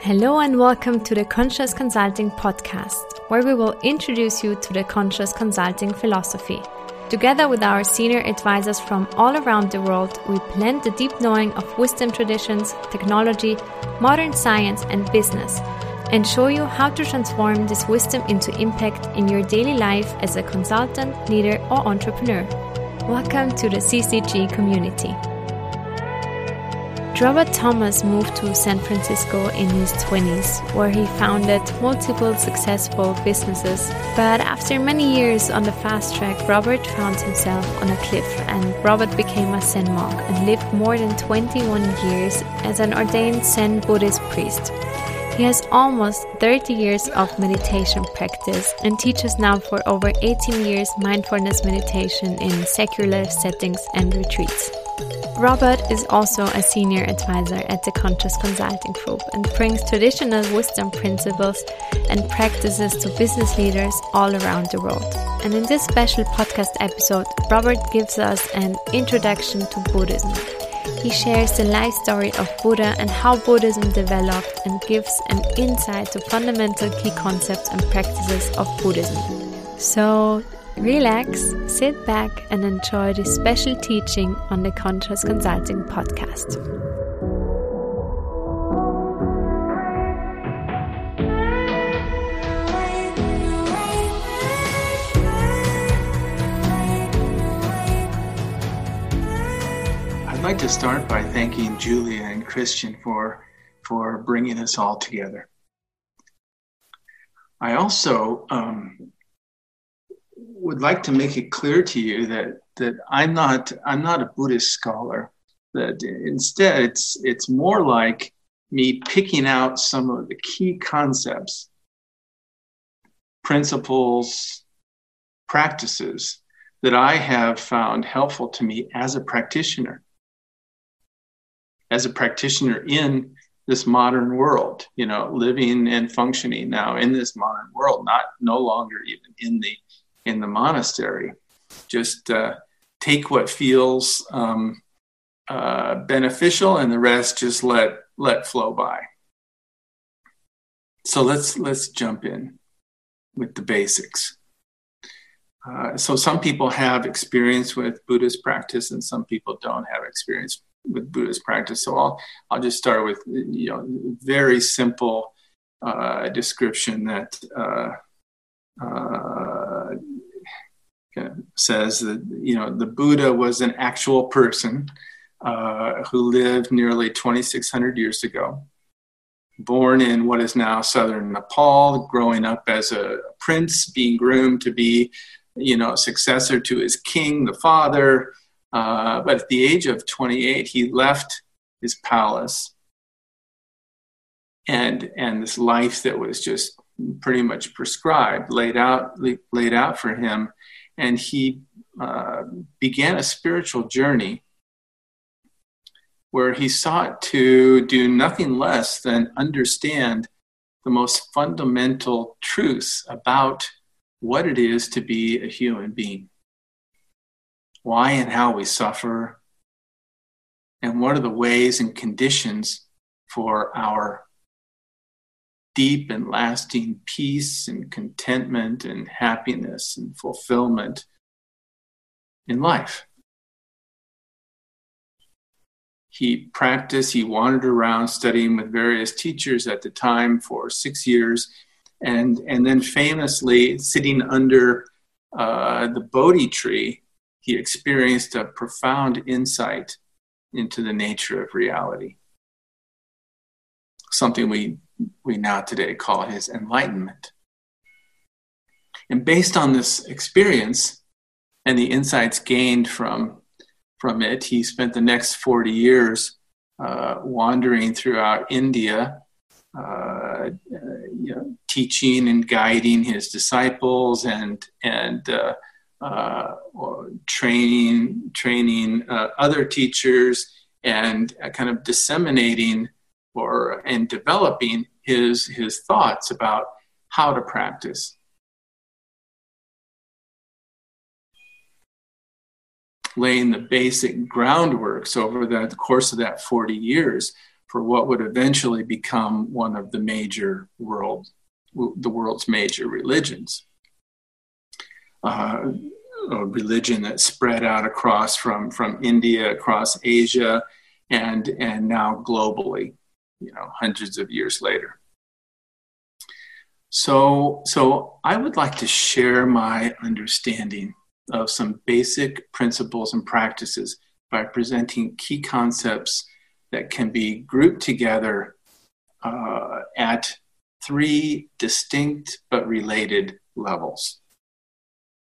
Hello and welcome to the Conscious Consulting Podcast, where we will introduce you to the conscious consulting philosophy. Together with our senior advisors from all around the world, we blend the deep knowing of wisdom traditions, technology, modern science, and business, and show you how to transform this wisdom into impact in your daily life as a consultant, leader, or entrepreneur. Welcome to the CCG community. Robert Thomas moved to San Francisco in his 20s, where he founded multiple successful businesses. But after many years on the fast track, Robert found himself on a cliff, and Robert became a Zen monk and lived more than 21 years as an ordained Zen Buddhist priest. He has almost 30 years of meditation practice and teaches now for over 18 years mindfulness meditation in secular settings and retreats. Robert is also a senior advisor at the Conscious Consulting Group and brings traditional wisdom principles and practices to business leaders all around the world. And in this special podcast episode, Robert gives us an introduction to Buddhism. He shares the life story of Buddha and how Buddhism developed and gives an insight to fundamental key concepts and practices of Buddhism. So, Relax, sit back, and enjoy this special teaching on the Conscious Consulting podcast. I'd like to start by thanking Julia and Christian for, for bringing us all together. I also um, would like to make it clear to you that that I'm not I'm not a Buddhist scholar. That instead it's it's more like me picking out some of the key concepts, principles, practices that I have found helpful to me as a practitioner. As a practitioner in this modern world, you know, living and functioning now in this modern world, not no longer even in the in the monastery. Just uh, take what feels um, uh, beneficial, and the rest just let let flow by. So let's let's jump in with the basics. Uh, so some people have experience with Buddhist practice, and some people don't have experience with Buddhist practice. So I'll I'll just start with you know very simple uh, description that uh, uh, says that you know the Buddha was an actual person uh, who lived nearly 2,600 years ago, born in what is now southern Nepal, growing up as a prince, being groomed to be you know successor to his king, the father. Uh, but at the age of 28, he left his palace and and this life that was just pretty much prescribed, laid out laid out for him, and he uh, began a spiritual journey where he sought to do nothing less than understand the most fundamental truths about what it is to be a human being, why and how we suffer, and what are the ways and conditions for our deep and lasting peace and contentment and happiness and fulfillment in life. He practiced, he wandered around studying with various teachers at the time for six years, and, and then famously sitting under uh, the Bodhi tree, he experienced a profound insight into the nature of reality. Something we we now today call his enlightenment. And based on this experience and the insights gained from, from it, he spent the next 40 years uh, wandering throughout India, uh, uh, you know, teaching and guiding his disciples and, and uh, uh, training, training uh, other teachers and kind of disseminating or and developing his his thoughts about how to practice. Laying the basic groundworks over the course of that 40 years for what would eventually become one of the major world, the world's major religions. Uh, a religion that spread out across from, from India, across Asia, and, and now globally, you know, hundreds of years later. So, so I would like to share my understanding of some basic principles and practices by presenting key concepts that can be grouped together uh, at three distinct but related levels.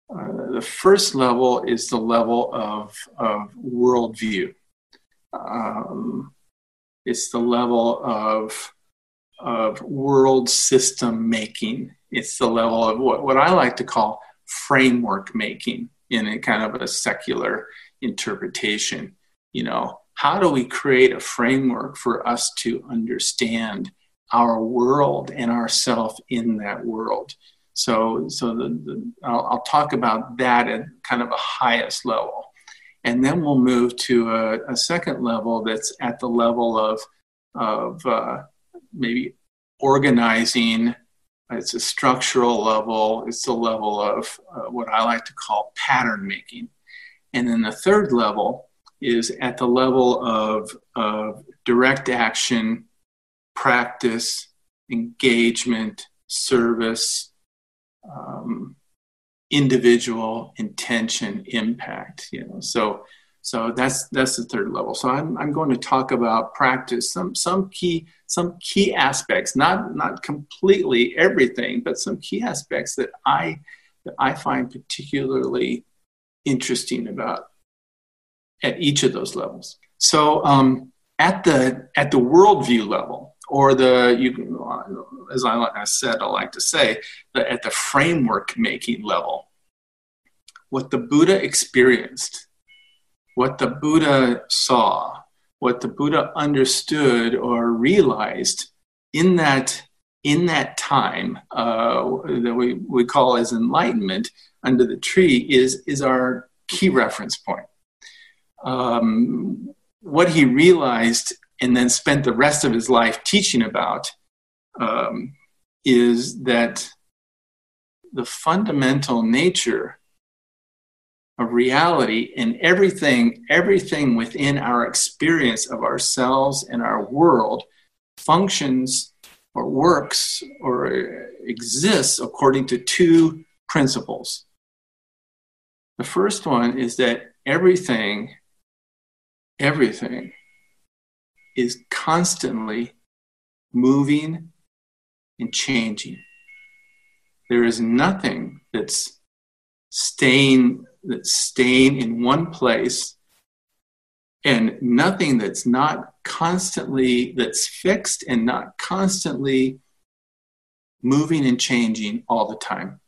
Uh, the first level is the level of, of worldview. Um, it's the level of, of world system making. It's the level of what, what I like to call framework making in a kind of a secular interpretation. You know, how do we create a framework for us to understand our world and ourself in that world? So, so the, the I'll, I'll, talk about that at kind of a highest level. And then we'll move to a, a second level that's at the level of, of uh, maybe organizing. It's a structural level, it's the level of uh, what I like to call pattern making. And then the third level is at the level of, of direct action, practice, engagement, service, um, individual intention impact you know so so that's that's the third level. So i'm, I'm going to talk about practice some some key some key aspects not not completely everything but some key aspects that i that i find particularly interesting about at each of those levels. So um, at the at the worldview level or the you as I, I said I like to say the, at the framework making level what the Buddha experienced what the Buddha saw what the Buddha understood or realized in that in that time uh, that we, we call as enlightenment under the tree is is our key reference point. Um, what he realized and then spent the rest of his life teaching about um, is that the fundamental nature of reality and everything everything within our experience of ourselves and our world functions or works or exists according to two principles. The first one is that everything everything is constantly moving and changing. There is nothing that's staying that's staying in one place and nothing that's not constantly that's fixed and not constantly moving and changing all the time.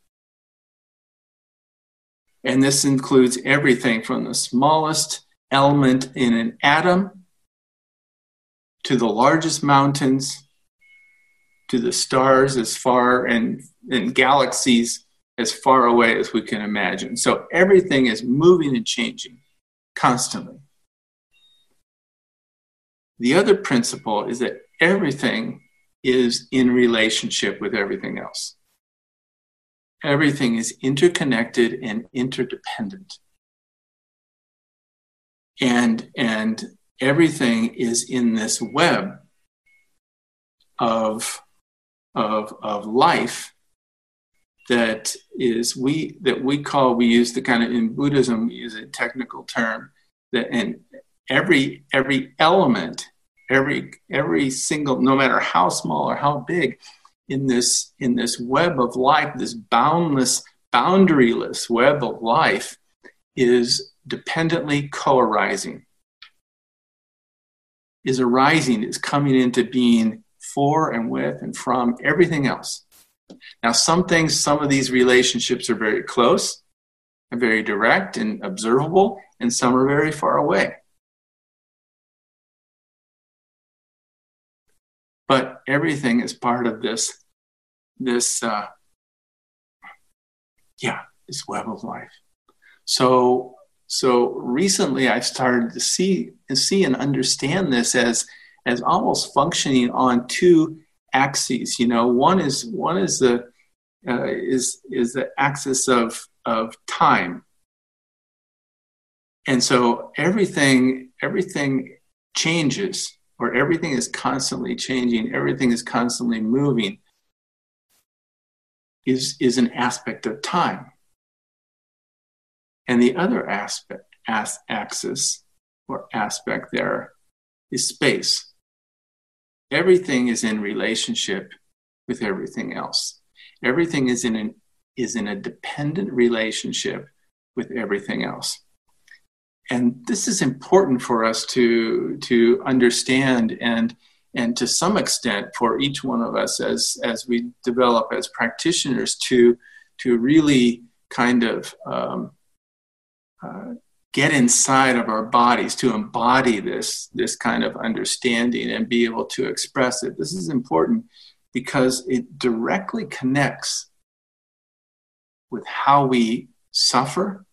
And this includes everything from the smallest element in an atom to the largest mountains, to the stars as far and, and galaxies as far away as we can imagine. So everything is moving and changing constantly. The other principle is that everything is in relationship with everything else. Everything is interconnected and interdependent. And, and everything is in this web of, of, of life that is we that we call we use the kind of in buddhism we use a technical term that and every every element every every single no matter how small or how big in this in this web of life this boundless boundaryless web of life is dependently co-arising is arising, is coming into being for and with and from everything else. Now, some things, some of these relationships are very close and very direct and observable, and some are very far away. But everything is part of this, this, uh, yeah, this web of life. So so recently, I've started to see see and understand this as as almost functioning on two axes. You know, one is one is the uh, is is the axis of of time, and so everything everything changes, or everything is constantly changing. Everything is constantly moving. Is is an aspect of time, and the other aspect as, axis or aspect there is space everything is in relationship with everything else. Everything is in an, is in a dependent relationship with everything else. And this is important for us to, to understand and, and to some extent for each one of us as, as we develop as practitioners to, to really kind of um, get inside of our bodies to embody this this kind of understanding and be able to express it. This is important because it directly connects with how we suffer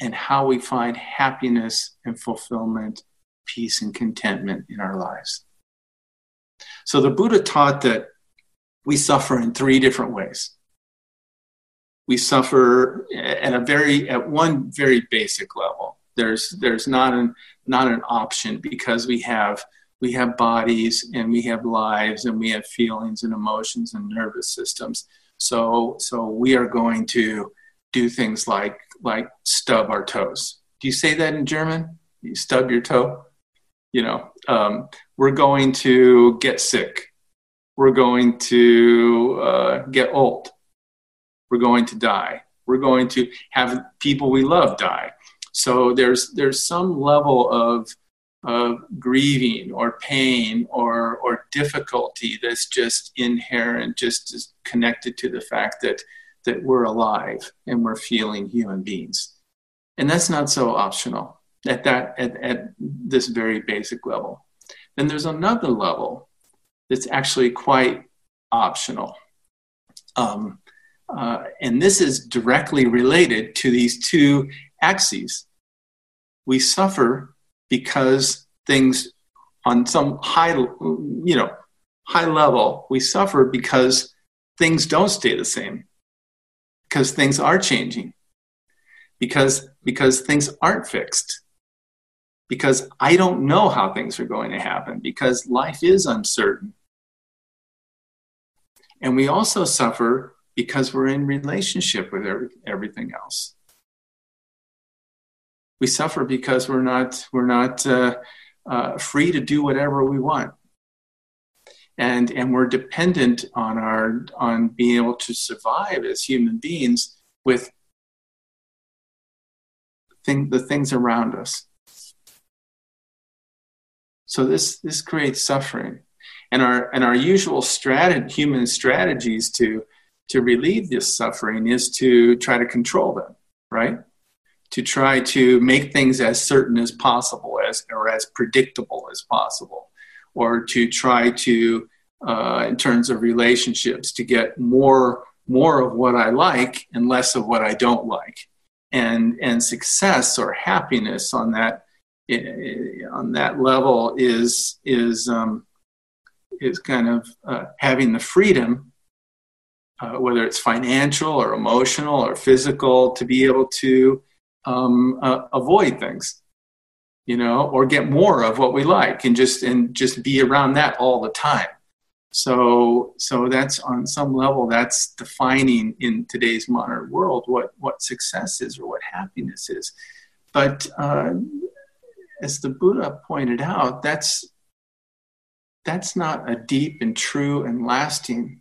and how we find happiness and fulfillment peace and contentment in our lives. So the buddha taught that we suffer in three different ways we suffer at a very at one very basic level. There's there's not an not an option because we have we have bodies and we have lives and we have feelings and emotions and nervous systems. So so we are going to do things like like stub our toes. Do you say that in german? You stub your toe? You know um, we're going to get sick. We're going to uh, get old we're going to die. We're going to have people we love die. So there's there's some level of of grieving or pain or or difficulty that's just inherent, just is connected to the fact that that we're alive and we're feeling human beings. And that's not so optional at that at, at this very basic level. Then there's another level that's actually quite optional. Um, uh, and this is directly related to these two axes. We suffer because things on some high, you know, high level, we suffer because things don't stay the same, because things are changing, because, because things aren't fixed, because I don't know how things are going to happen, because life is uncertain. And we also suffer because we're in relationship with every, everything else. We suffer because we're not we're not uh, uh, free to do whatever we want, and and we're dependent on our on being able to survive as human beings with thing, the things around us. So this this creates suffering, and our and our usual strategy, human strategies to to relieve this suffering is to try to control them, right? To try to make things as certain as possible, as or as predictable as possible, or to try to, uh, in terms of relationships, to get more more of what I like and less of what I don't like, and and success or happiness on that on that level is is um, is kind of uh, having the freedom uh, whether it's financial or emotional or physical, to be able to um, uh, avoid things, you know, or get more of what we like, and just and just be around that all the time. So, so that's on some level that's defining in today's modern world what what success is or what happiness is. But uh, as the Buddha pointed out, that's that's not a deep and true and lasting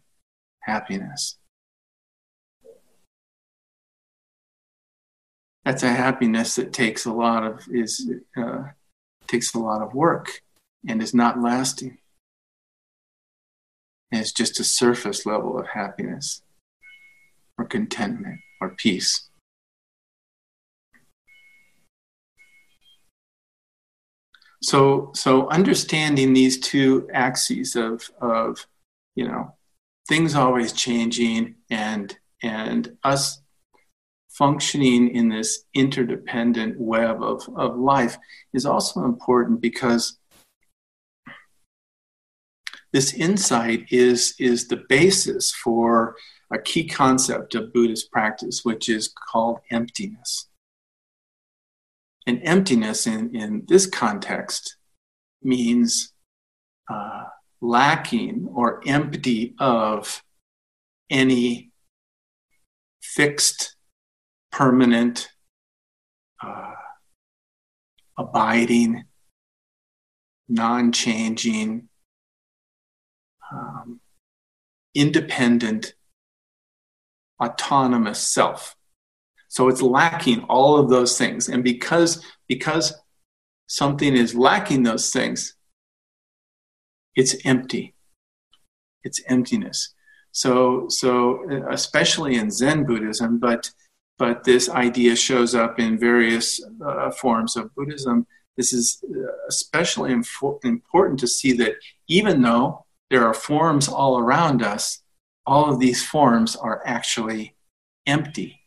happiness. That's a happiness that takes a lot of is uh, takes a lot of work and is not lasting. And it's just a surface level of happiness or contentment or peace. So, so understanding these two axes of, of you know, things always changing and and us functioning in this interdependent web of, of life is also important because this insight is, is the basis for a key concept of Buddhist practice, which is called emptiness. And emptiness in, in this context means uh, lacking or empty of any fixed, permanent, uh, abiding, non changing, um, independent, autonomous self. So it's lacking all of those things. And because, because something is lacking those things, it's empty. It's emptiness. So, so especially in Zen Buddhism, but but this idea shows up in various uh, forms of Buddhism. This is uh, especially infor- important to see that even though there are forms all around us, all of these forms are actually empty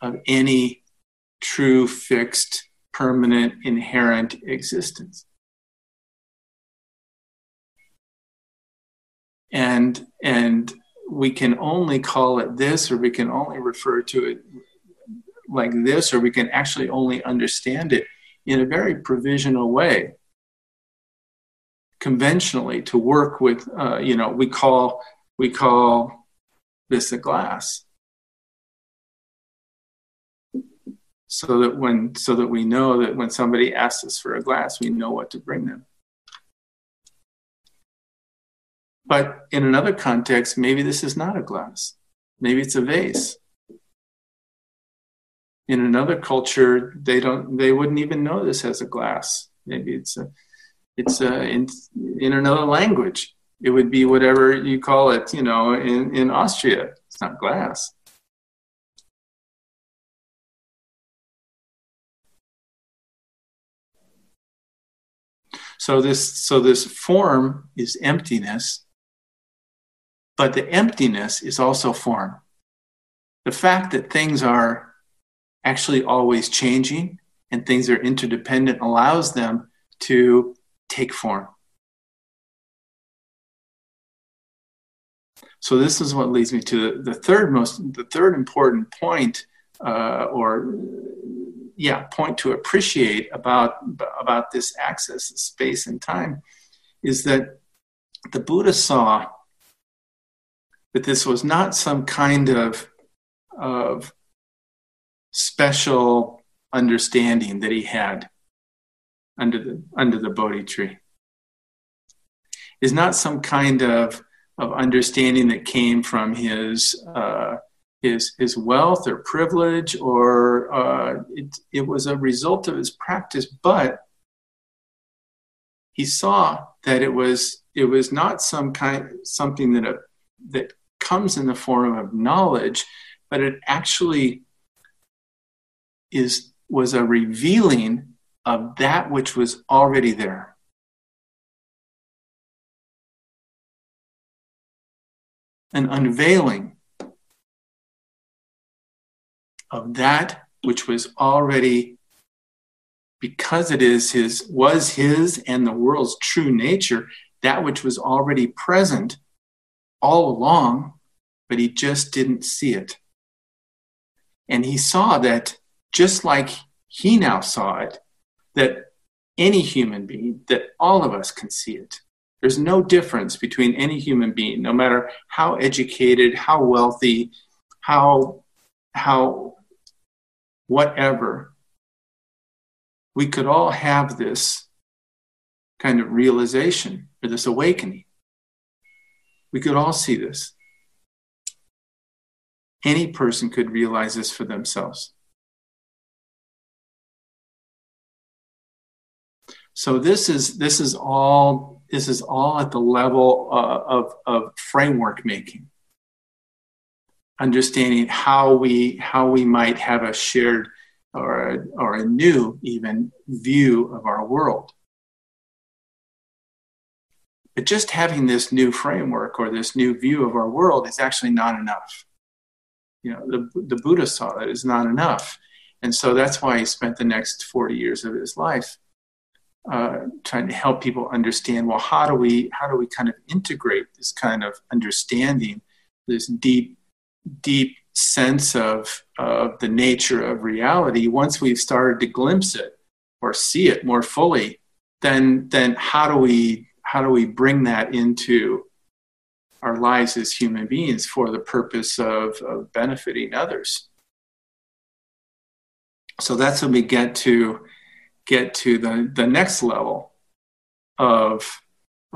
of any true, fixed, permanent, inherent existence. And, and we can only call it this, or we can only refer to it like this, or we can actually only understand it in a very provisional way. Conventionally to work with uh, you know we call we call this a glass. So that when so that we know that when somebody asks us for a glass we know what to bring them but in another context maybe this is not a glass maybe it's a vase in another culture they don't they wouldn't even know this as a glass maybe it's a it's uh, in in another language. It would be whatever you call it, you know, in, in Austria. It's not glass. So this so this form is emptiness, but the emptiness is also form. The fact that things are actually always changing and things are interdependent allows them to take form. So this is what leads me to the third most, the third important point, uh, or yeah, point to appreciate about about this access to space and time, is that the Buddha saw that this was not some kind of of special understanding that he had under the under the Bodhi tree. Is not some kind of of understanding that came from his uh, his his wealth or privilege or uh, it, it was a result of his practice but he saw that it was it was not some kind something that a, that comes in the form of knowledge but it actually is was a revealing of that which was already there. An unveiling of that which was already because it is his was his and the world's true nature that which was already present all along but he just didn't see it and he saw that just like he now saw it that any human being, that all of us can see it. There's no difference between any human being, no matter how educated, how wealthy, how, how, whatever. We could all have this kind of realization or this awakening. We could all see this. Any person could realize this for themselves. So this is this is all this is all at the level uh, of of framework making, understanding how we how we might have a shared or a, or a new even view of our world. But just having this new framework or this new view of our world is actually not enough. You know, the, the Buddha saw that is not enough. And so that's why he spent the next 40 years of his life uh, trying to help people understand well how do we how do we kind of integrate this kind of understanding this deep deep sense of of the nature of reality once we've started to glimpse it or see it more fully then then how do we how do we bring that into our lives as human beings for the purpose of, of benefiting others so that's when we get to get to the, the next level of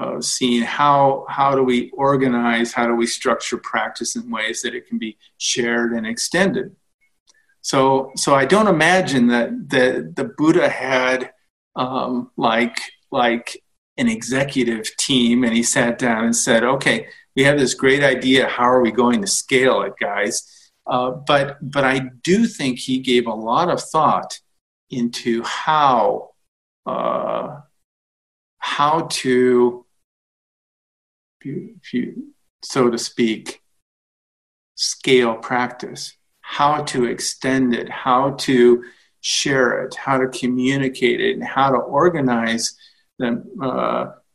uh, seeing how how do we organize, how do we structure practice in ways that it can be shared and extended. So so I don't imagine that the the Buddha had um, like like an executive team and he sat down and said, okay, we have this great idea. How are we going to scale it, guys? Uh, but but I do think he gave a lot of thought into how uh, how to, if you, so to speak, scale practice, how to extend it, how to share it, how to communicate it, and how to organize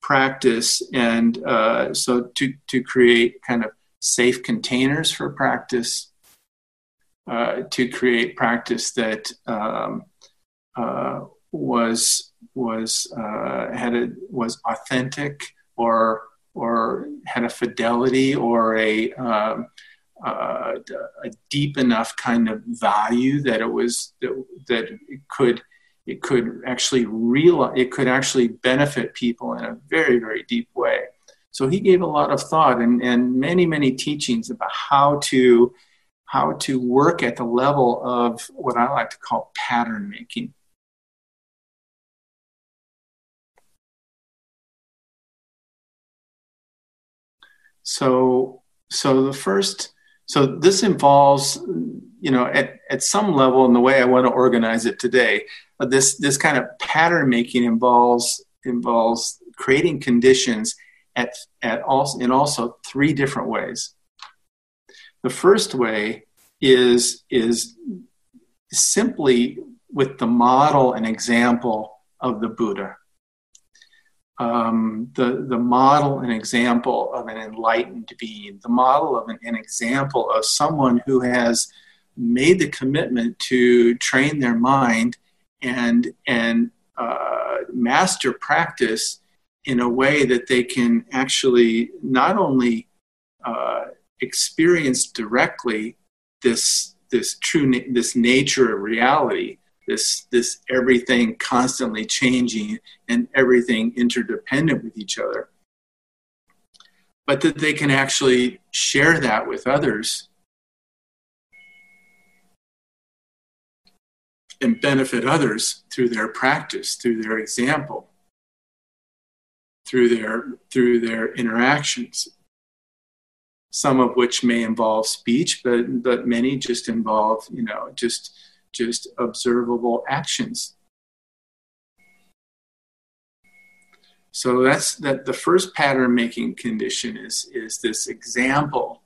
practice, and uh, so to to create kind of safe containers for practice uh, to create practice that um, uh, was was uh, had a was authentic or or had a fidelity or a um, uh, a deep enough kind of value that it was that, that it could it could actually realize it could actually benefit people in a very very deep way so he gave a lot of thought and, and many many teachings about how to how to work at the level of what I like to call pattern making. So, so the first, so this involves, you know, at, at some level in the way I want to organize it today, uh, this, this kind of pattern making involves, involves creating conditions at, at also, in also three different ways. The first way is, is simply with the model and example of the Buddha. Um, the, the model and example of an enlightened being, the model of an, an example of someone who has made the commitment to train their mind and, and uh, master practice in a way that they can actually not only uh, experience directly this this true na- this nature of reality this this everything constantly changing and everything interdependent with each other but that they can actually share that with others and benefit others through their practice through their example through their through their interactions some of which may involve speech, but but many just involve you know just just observable actions. So that's that. The first pattern making condition is is this example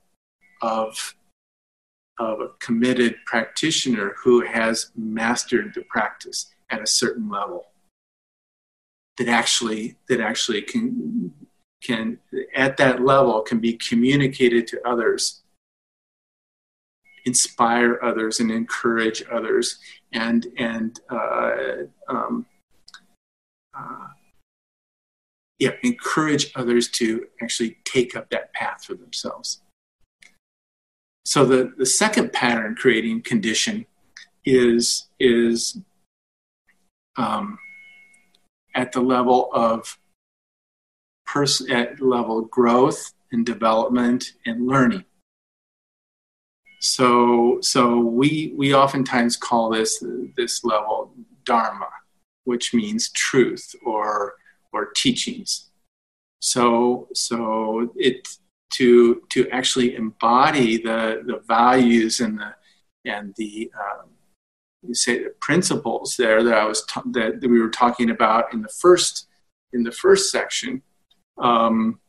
of of a committed practitioner who has mastered the practice at a certain level that actually that actually can can at that level can be communicated to others inspire others and encourage others and and uh, um, uh, yeah encourage others to actually take up that path for themselves so the, the second pattern creating condition is is um, at the level of person at level growth and development and learning. So, so we we oftentimes call this this level dharma, which means truth or or teachings. So, so it to to actually embody the the values and the and the um, you say the principles there that I was that, that we were talking about in the first in the first section um,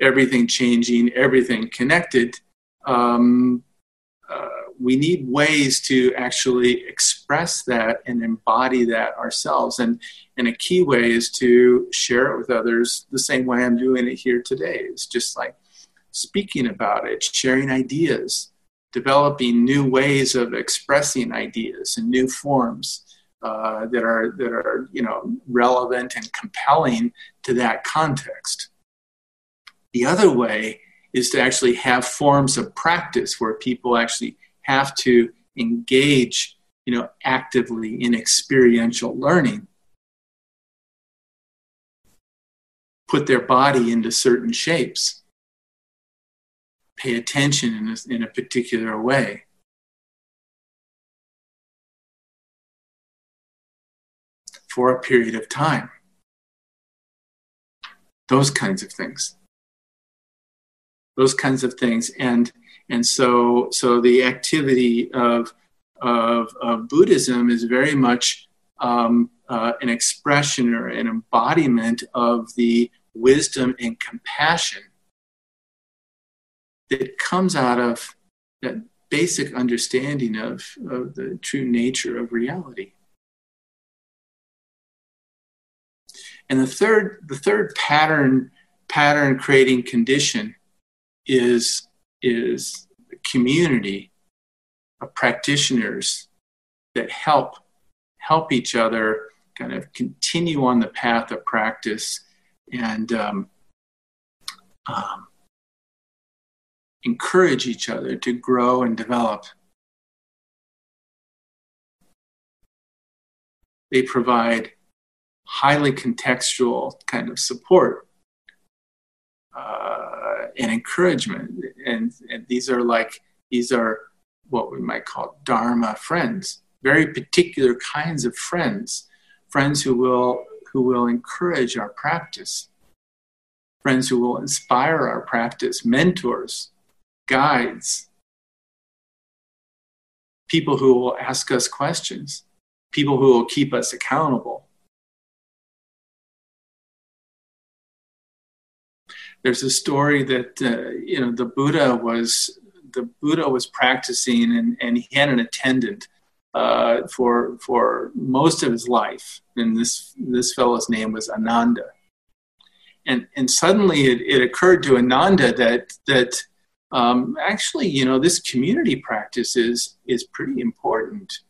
everything changing, everything connected, um, uh, we need ways to actually express that and embody that ourselves. And and a key way is to share it with others the same way I'm doing it here today. It's just like speaking about it, sharing ideas, developing new ways of expressing ideas and new forms uh, that are that are you know relevant and compelling to that context. The other way is to actually have forms of practice where people actually have to engage you know actively in experiential learning put their body into certain shapes pay attention in a, in a particular way. For a period of time. Those kinds of things. Those kinds of things. And and so so the activity of of, of buddhism is very much um, uh, an expression or an embodiment of the wisdom and compassion that comes out of that basic understanding of, of the true nature of reality. And the third, the third pattern, pattern creating condition is, is a community of practitioners that help help each other kind of continue on the path of practice and um, um, encourage each other to grow and develop. They provide highly contextual kind of support uh, and encouragement. And, and these are like, these are what we might call Dharma friends, very particular kinds of friends, friends who will, who will encourage our practice, friends who will inspire our practice, mentors guides, people who will ask us questions, people who will keep us accountable. There's a story that uh, you know the Buddha was the Buddha was practicing and, and he had an attendant uh, for for most of his life, and this this fellow's name was Ananda. And and suddenly it, it occurred to Ananda that that um, actually, you know, this community practice is is pretty important.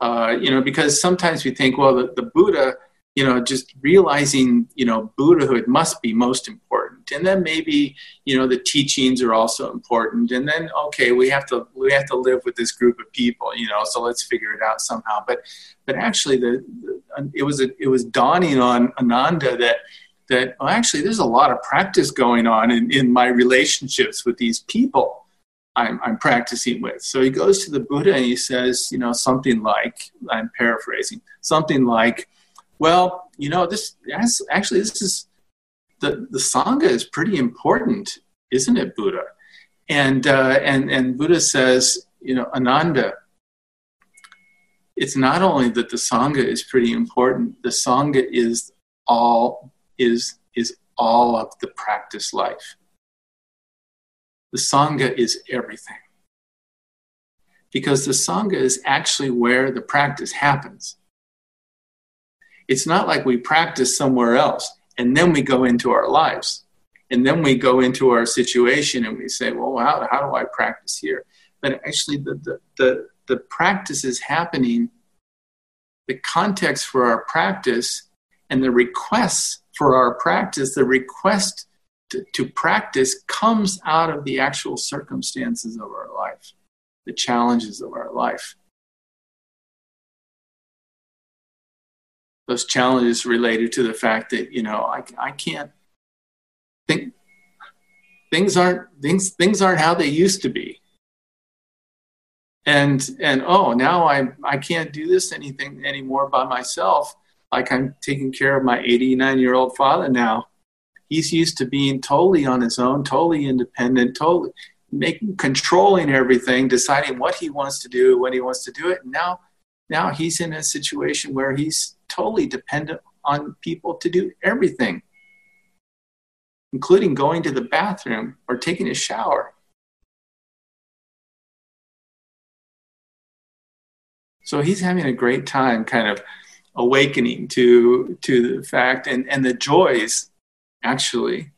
Uh, you know, because sometimes we think, well, the, the Buddha, you know, just realizing, you know, Buddhahood must be most important, and then maybe, you know, the teachings are also important, and then okay, we have to we have to live with this group of people, you know, so let's figure it out somehow. But but actually, the, the it was a, it was dawning on Ananda that that well, actually there's a lot of practice going on in, in my relationships with these people I'm, I'm practicing with. So he goes to the Buddha and he says, you know, something like, I'm paraphrasing, something like, well, you know, this actually this is the the sangha is pretty important, isn't it, Buddha? And uh, and and Buddha says, you know, Ananda. It's not only that the sangha is pretty important. The sangha is all is, is all of the practice life. The Sangha is everything. Because the Sangha is actually where the practice happens. It's not like we practice somewhere else and then we go into our lives. And then we go into our situation and we say, well, how, how do I practice here? But actually, the, the, the, the practice is happening, the context for our practice and the requests for our practice, the request to, to practice comes out of the actual circumstances of our life, the challenges of our life. Those challenges related to the fact that, you know, I, I can't think things aren't things things aren't how they used to be and and oh now i i can't do this anything anymore by myself like I'm taking care of my 89 year old father now. He's used to being totally on his own, totally independent, totally making controlling everything, deciding what he wants to do, when he wants to do it. And now, now he's in a situation where he's totally dependent on people to do everything, including going to the bathroom or taking a shower. So he's having a great time kind of awakening to to the fact and and the joys actually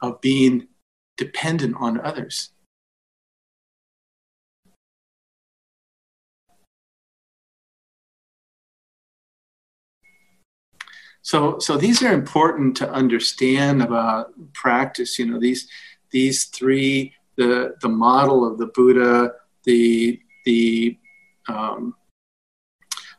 of being dependent on others. So so these are important to understand about practice you know these these three the the model of the buddha the the um,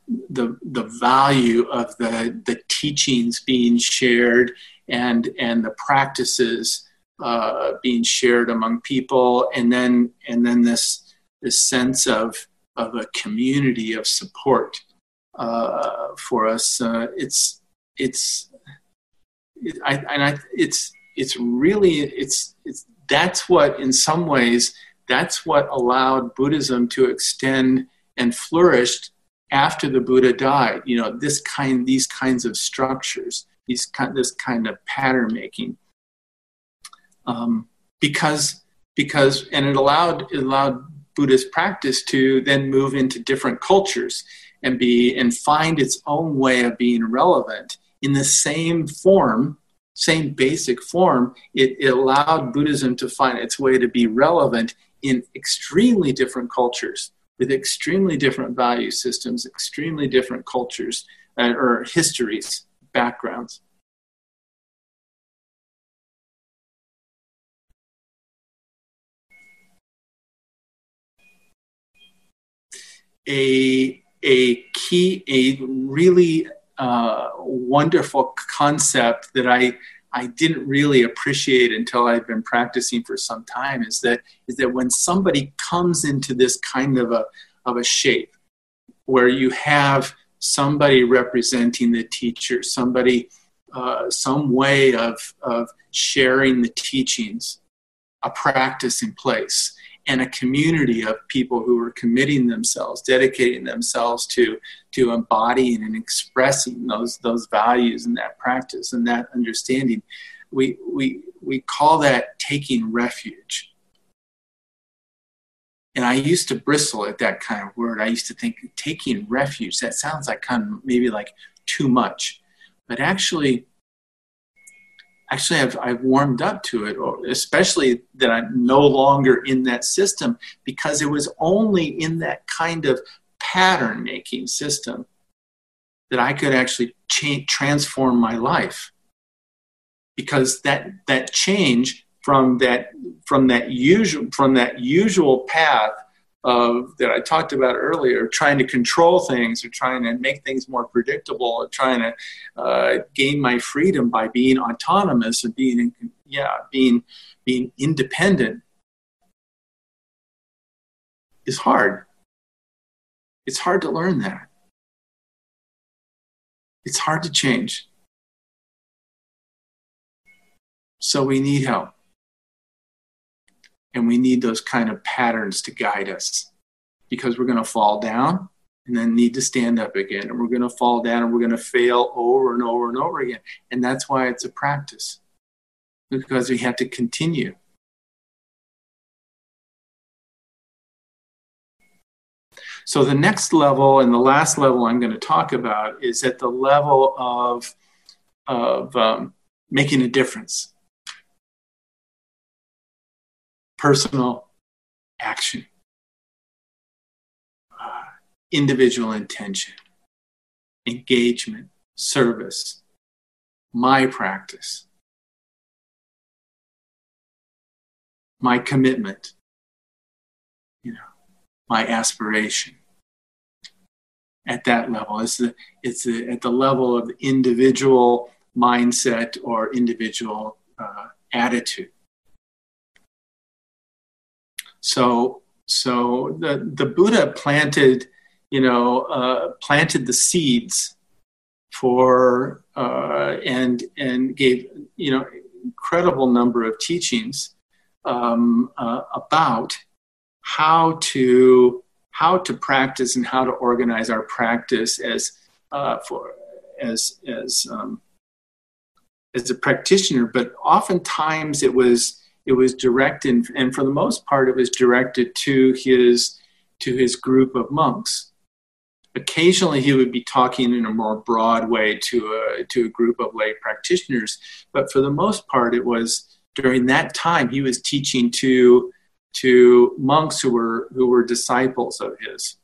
the the value of the the teachings being shared and and the practices uh, being shared among people. And then and then this this sense of of a community of support uh, for us. Uh, it's it's it, I, and I, it's it's really it's it's that's what in some ways that's what allowed Buddhism to extend and flourished after the Buddha died. You know, this kind, these kinds of structures, these kind, this kind of pattern making, um, because because and it allowed it allowed Buddhist practice to then move into different cultures and be and find its own way of being relevant in the same form same basic form, it, it, allowed Buddhism to find its way to be relevant in extremely different cultures with extremely different value systems, extremely different cultures uh, or histories, backgrounds. A, a key, a really uh, wonderful concept that I I didn't really appreciate until I've been practicing for some time is that is that when somebody comes into this kind of a of a shape where you have somebody representing the teacher, somebody uh, some way of of sharing the teachings, a practice in place, and a community of people who are committing themselves, dedicating themselves to to embodying and expressing those those values and that practice and that understanding. We we we call that taking refuge. And I used to bristle at that kind of word. I used to think taking refuge, that sounds like kind of maybe like too much. But actually, actually I've, I've warmed up to it, especially that I'm no longer in that system because it was only in that kind of pattern making system that I could actually change, transform my life. Because that, that change from that, from that usual, from that usual path of that I talked about earlier, trying to control things or trying to make things more predictable or trying to uh, gain my freedom by being autonomous and being, yeah, being, being independent is hard. It's hard to learn that. It's hard to change. So we need help. And we need those kind of patterns to guide us because we're going to fall down and then need to stand up again. And we're going to fall down and we're going to fail over and over and over again. And that's why it's a practice because we have to continue. So the next level and the last level I'm going to talk about is at the level of, of um, making a difference. Personal action, uh, individual intention, engagement, service, my practice, my commitment, my aspiration. At that level, it's the, it's the, at the level of individual mindset or individual uh, attitude. So so the the Buddha planted, you know, uh, planted the seeds for uh, and and gave you know incredible number of teachings um, uh, about how to how to practice and how to organize our practice as uh, for as as um, as a practitioner. But oftentimes it was it was directed, and for the most part, it was directed to his to his group of monks. occasionally he would be talking in a more broad way to a, to a group of lay practitioners, but for the most part, it was during that time he was teaching to to monks who were who were disciples of his.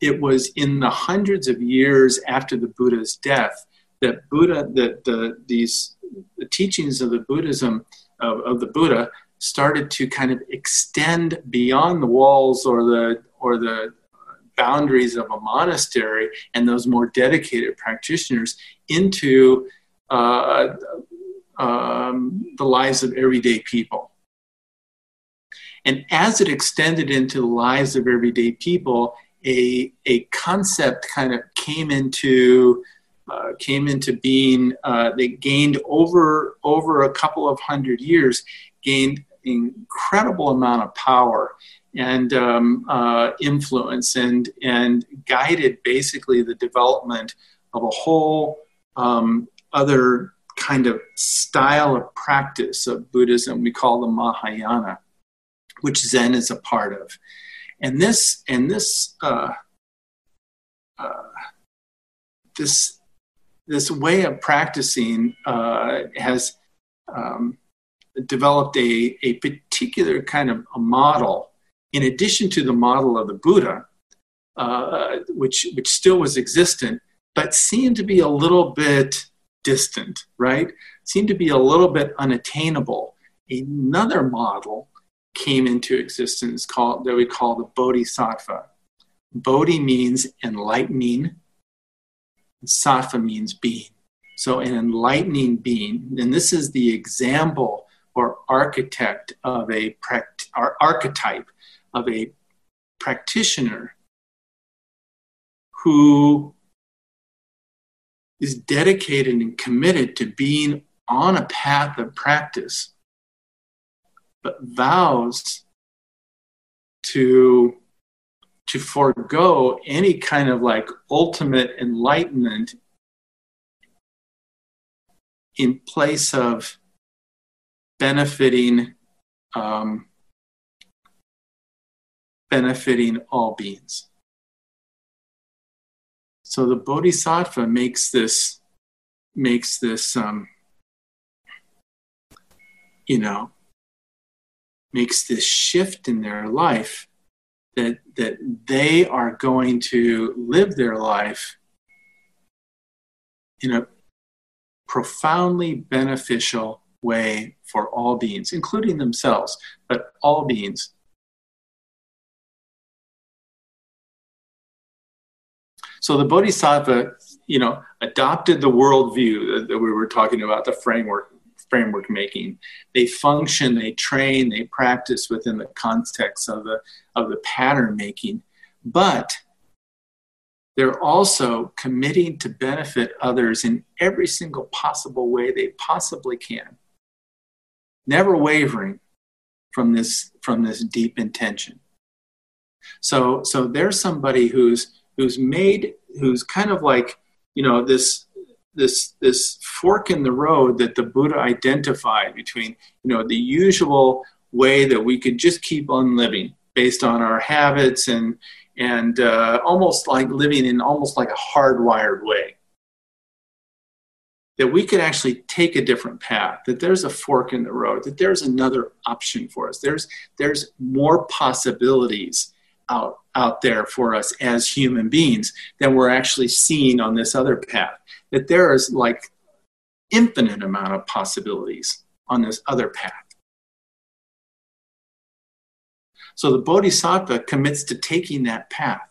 It was in the hundreds of years after the Buddha's death that Buddha that the these the teachings of the Buddhism of, of the Buddha started to kind of extend beyond the walls or the or the boundaries of a monastery and those more dedicated practitioners into uh, um, the lives of everyday people. And as it extended into the lives of everyday people, a, a concept kind of came into uh, came into being uh, that gained over over a couple of hundred years gained incredible amount of power and um, uh, influence and and guided basically the development of a whole um, other kind of style of practice of Buddhism. We call the Mahayana, which Zen is a part of, and this and this uh, uh, this this way of practicing uh, has um, developed a, a particular kind of a model in addition to the model of the Buddha, uh, which, which still was existent, but seemed to be a little bit distant, right? Seemed to be a little bit unattainable. Another model came into existence called that we call the Bodhisattva. Bodhi means enlightening, sattva means being. So, an enlightening being, and this is the example or architect of a or archetype of a practitioner who is dedicated and committed to being on a path of practice, but vows to to forego any kind of like ultimate enlightenment in place of benefiting um, benefiting all beings. So the Bodhisattva makes this makes this um, you know makes this shift in their life that that they are going to live their life in a profoundly beneficial way for all beings, including themselves, but all beings. So the Bodhisattva, you know, adopted the worldview that we were talking about, the framework framework making. They function, they train, they practice within the context of the of the pattern making, but they're also committing to benefit others in every single possible way they possibly can never wavering from this from this deep intention so so there's somebody who's who's made who's kind of like you know this this this fork in the road that the buddha identified between you know the usual way that we could just keep on living based on our habits and and uh, almost like living in almost like a hardwired way that we could actually take a different path, that there's a fork in the road, that there's another option for us. There's, there's more possibilities out, out there for us as human beings than we're actually seeing on this other path. That there is like infinite amount of possibilities on this other path. So the Bodhisattva commits to taking that path.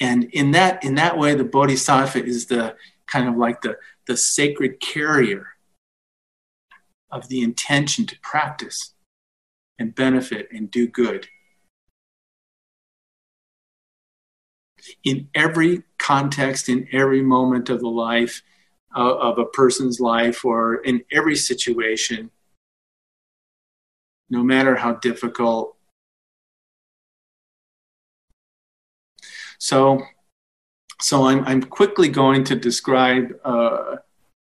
and in that in that way the bodhisattva is the kind of like the the sacred carrier of the intention to practice and benefit and do good in every context in every moment of the life uh, of a person's life or in every situation no matter how difficult. So, so I'm, I'm quickly going to describe uh,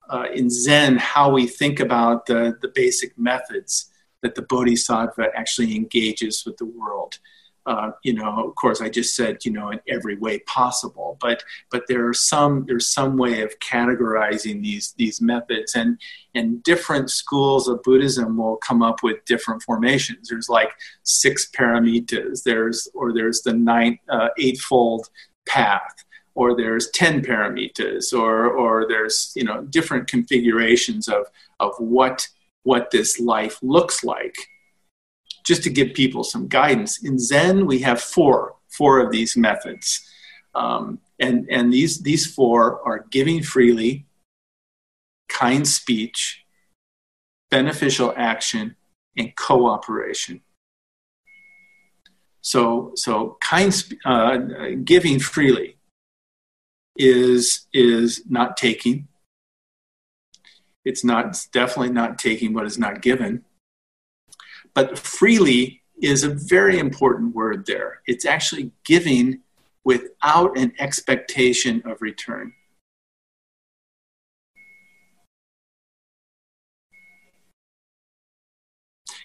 uh, in Zen how we think about the, the basic methods that the Bodhisattva actually engages with the world. uh, you know, of course, I just said, you know, in every way possible, but but there are some there's some way of categorizing these these methods, and and different schools of Buddhism will come up with different formations. There's like six paramitas, there's or there's the nine uh, eightfold path, or there's ten paramitas, or or there's you know different configurations of of what what this life looks like just to give people some guidance. In Zen, we have four, four of these methods. Um, and and these, these four are giving freely, kind speech, beneficial action, and cooperation. So, so kind uh, giving freely is is not taking. It's not it's definitely not taking what is not given. But freely is a very important word there. It's actually giving without an expectation of return.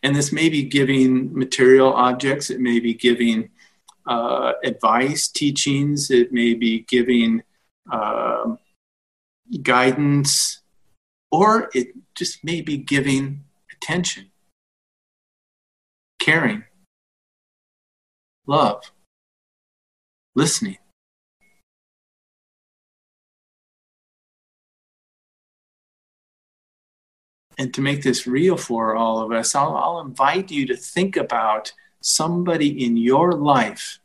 And this may be giving material objects, it may be giving uh, advice, teachings, it may be giving uh, guidance, or it just may be giving attention caring, love, listening. And to make this real for all of us, I'll, I'll invite you to think about somebody in your life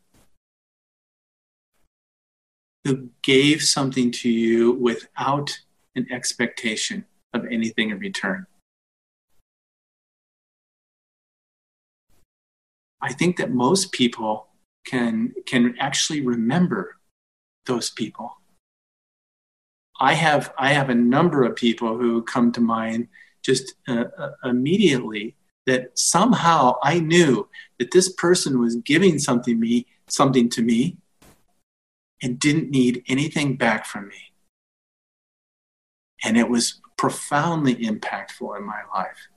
who gave something to you without an expectation of anything in return. I think that most people can can actually remember those people. I have I have a number of people who come to mind just uh, uh, immediately that somehow I knew that this person was giving something me something to me and didn't need anything back from me. And it was profoundly impactful in my life.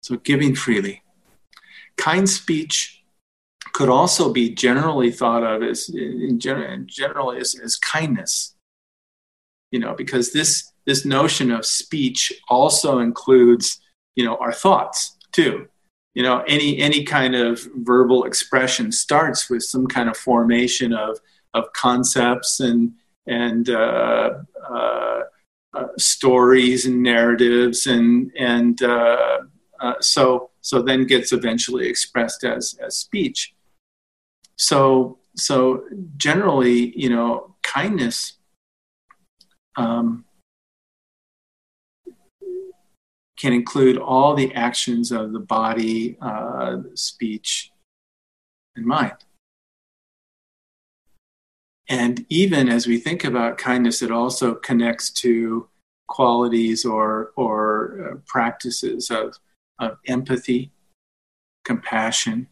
So giving freely. Kind speech could also be generally thought of as in general, generally as, as kindness. You know, because this this notion of speech also includes, you know, our thoughts too. You know, any any kind of verbal expression starts with some kind of formation of of concepts and and uh, uh, uh, stories and narratives and and uh, uh, so so then gets eventually expressed as as speech. So so generally, you know, kindness um, can include all the actions of the body, uh, speech, and mind. And even as we think about kindness, it also connects to qualities or or uh, practices of of empathy, compassion,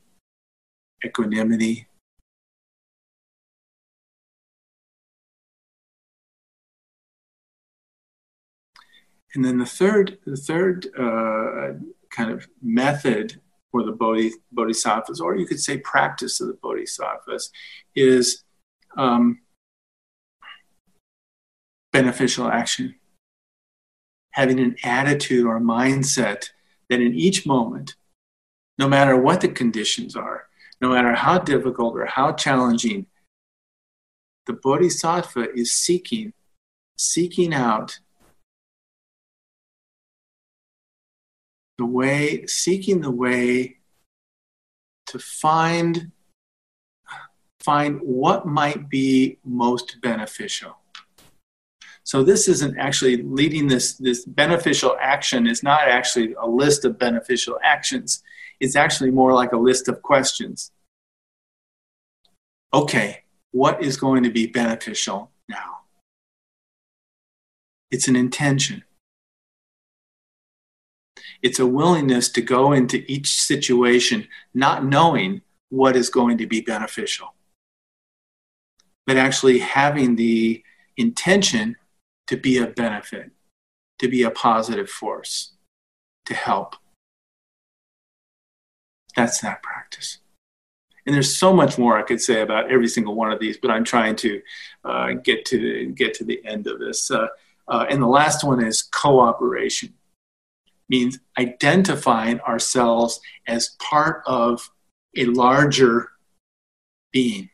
equanimity. And then the third, the third uh, kind of method for the bodhi, bodhisattvas, or you could say practice of the bodhisattvas, is um, beneficial action. Having an attitude or a mindset that in each moment, no matter what the conditions are, no matter how difficult or how challenging, the bodhisattva is seeking, seeking out the way, seeking the way to find find what might be most beneficial. So this isn't actually leading this, this beneficial action is not actually a list of beneficial actions. It's actually more like a list of questions. Okay, what is going to be beneficial now? It's an intention. It's a willingness to go into each situation not knowing what is going to be beneficial, but actually having the intention to be a benefit, to be a positive force, to help. That's that practice. And there's so much more I could say about every single one of these, but I'm trying to uh, get to get to the end of this. Uh, uh, and the last one is cooperation, means identifying ourselves as part of a larger being,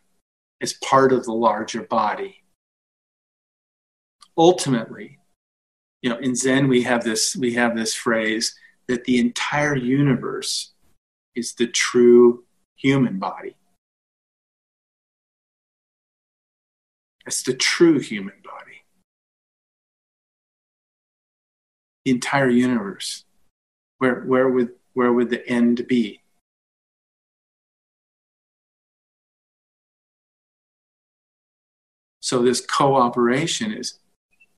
as part of the larger body. Ultimately, you know, in Zen we have this we have this phrase that the entire universe is the true human body. It's the true human body. The entire universe. Where, where, would, where would the end be? So this cooperation is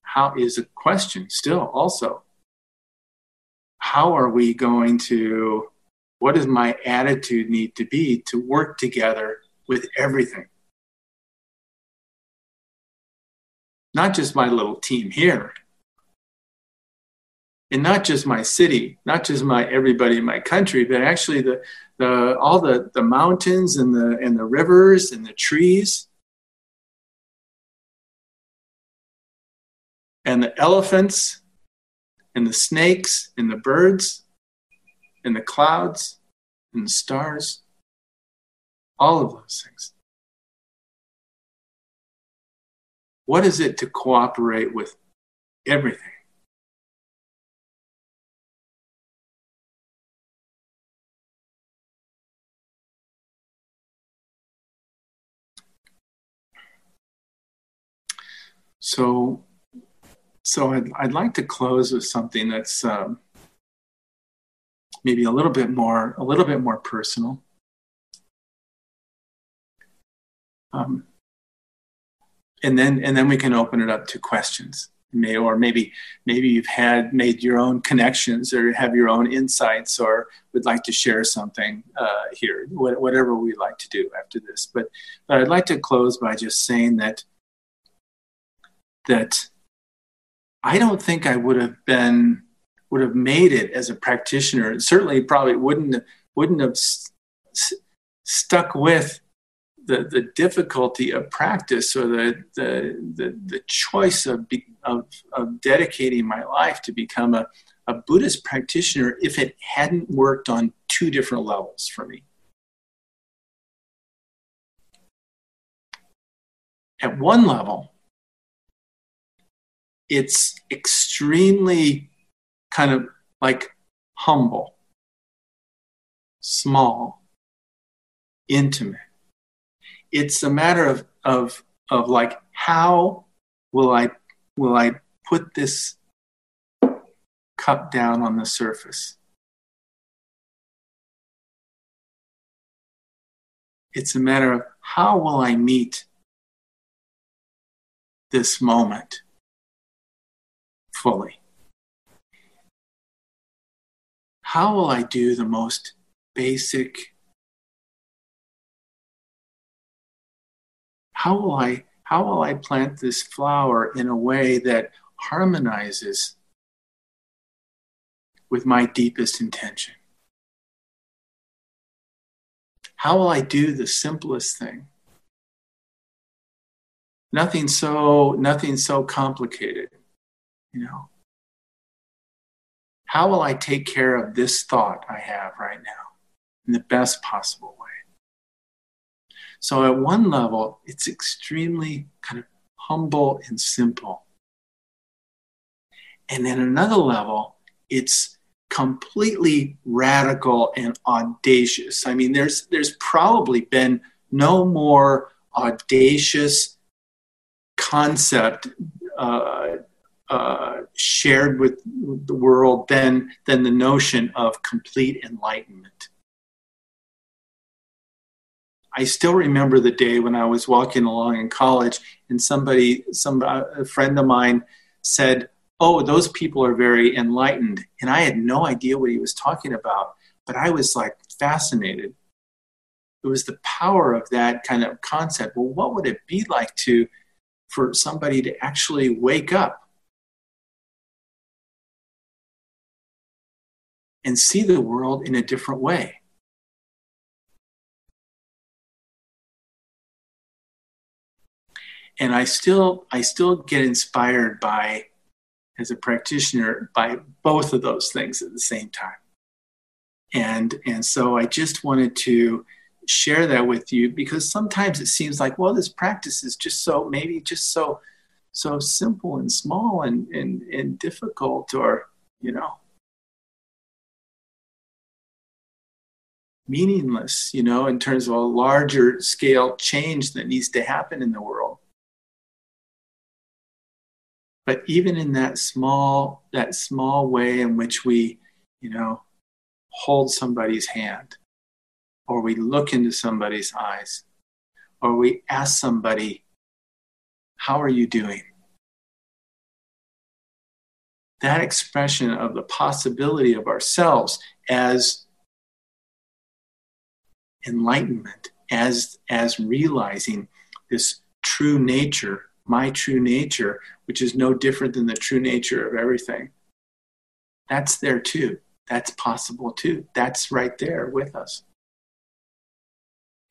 how is a question still also. How are we going to what does my attitude need to be to work together with everything? Not just my little team here, and not just my city, not just my everybody in my country, but actually the, the all the, the mountains and the and the rivers and the trees and the elephants and the snakes and the birds and the clouds and the stars, all of those things. What is it to cooperate with everything? So, so I'd, I'd like to close with something that's um, maybe a little bit more a little bit more personal. Um, and then and then we can open it up to questions. May, or maybe maybe you've had made your own connections or have your own insights or would like to share something uh, here whatever we'd like to do after this but, but i'd like to close by just saying that that i don't think i would have been would have made it as a practitioner. certainly, probably wouldn't wouldn't have st- stuck with the, the difficulty of practice or the, the, the, the choice of, be, of, of dedicating my life to become a, a Buddhist practitioner if it hadn't worked on two different levels for me. At one level, it's extremely kind of like humble, small, intimate. It's a matter of, of, of like, how will I, will I put this cup down on the surface? It's a matter of how will I meet this moment fully? how will I do the most basic? How will I how will I plant this flower in a way that harmonizes with my deepest intention? How will I do the simplest thing? Nothing so nothing so complicated, you know. How will I take care of this thought I have right now in the best possible way? So, at one level, it's extremely kind of humble and simple. And at another level, it's completely radical and audacious. I mean, there's, there's probably been no more audacious concept uh, uh, shared with the world than, than the notion of complete enlightenment. I still remember the day when I was walking along in college and somebody, some a friend of mine said, "Oh, those people are very enlightened," and I had no idea what he was talking about, but I was like fascinated. It was the power of that kind of concept. Well, what would it be like to for somebody to actually wake up and see the world in a different way. And I still I still get inspired by as a practitioner by both of those things at the same time. And and so I just wanted to share that with you because sometimes it seems like well this practice is just so maybe just so so simple and small and and, and difficult or you know meaningless you know in terms of a larger scale change that needs to happen in the world. But even in that small that small way in which we you know hold somebody's hand or we look into somebody's eyes or we ask somebody how are you doing? That expression of the possibility of ourselves as enlightenment as as realizing this true nature my true nature which is no different than the true nature of everything. That's there too. That's possible too. That's right there with us.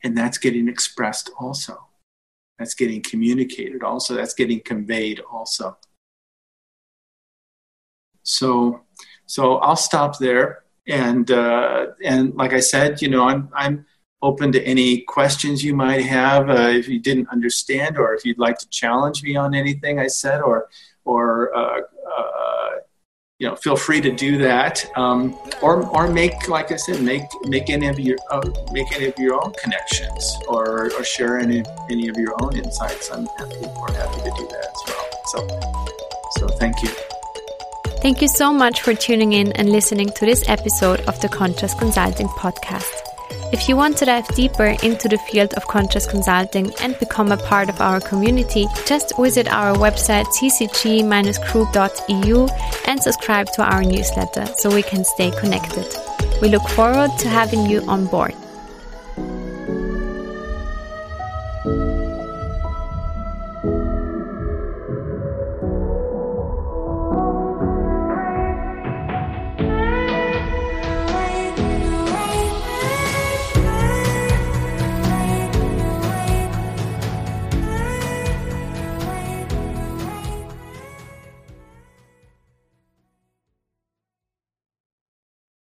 And that's getting expressed also. That's getting communicated also. That's getting conveyed also. So so i'll stop there. And uh, and like i said you know i'm i'm open to any questions you might have uh, if you didn't understand or if you'd like to challenge me on anything I said or or uh, uh, you know feel free to do that um, or or make like I said make make any of your uh, make any of your own connections or, or share any any of your own insights. I'm happy or happy to do that as well. So so thank you. Thank you so much for tuning in and listening to this episode of the Conscious Consulting Podcast. If you want to dive deeper into the field of conscious consulting and become a part of our community, just visit our website tcg-group.eu and subscribe to our newsletter so we can stay connected. We look forward to having you on board.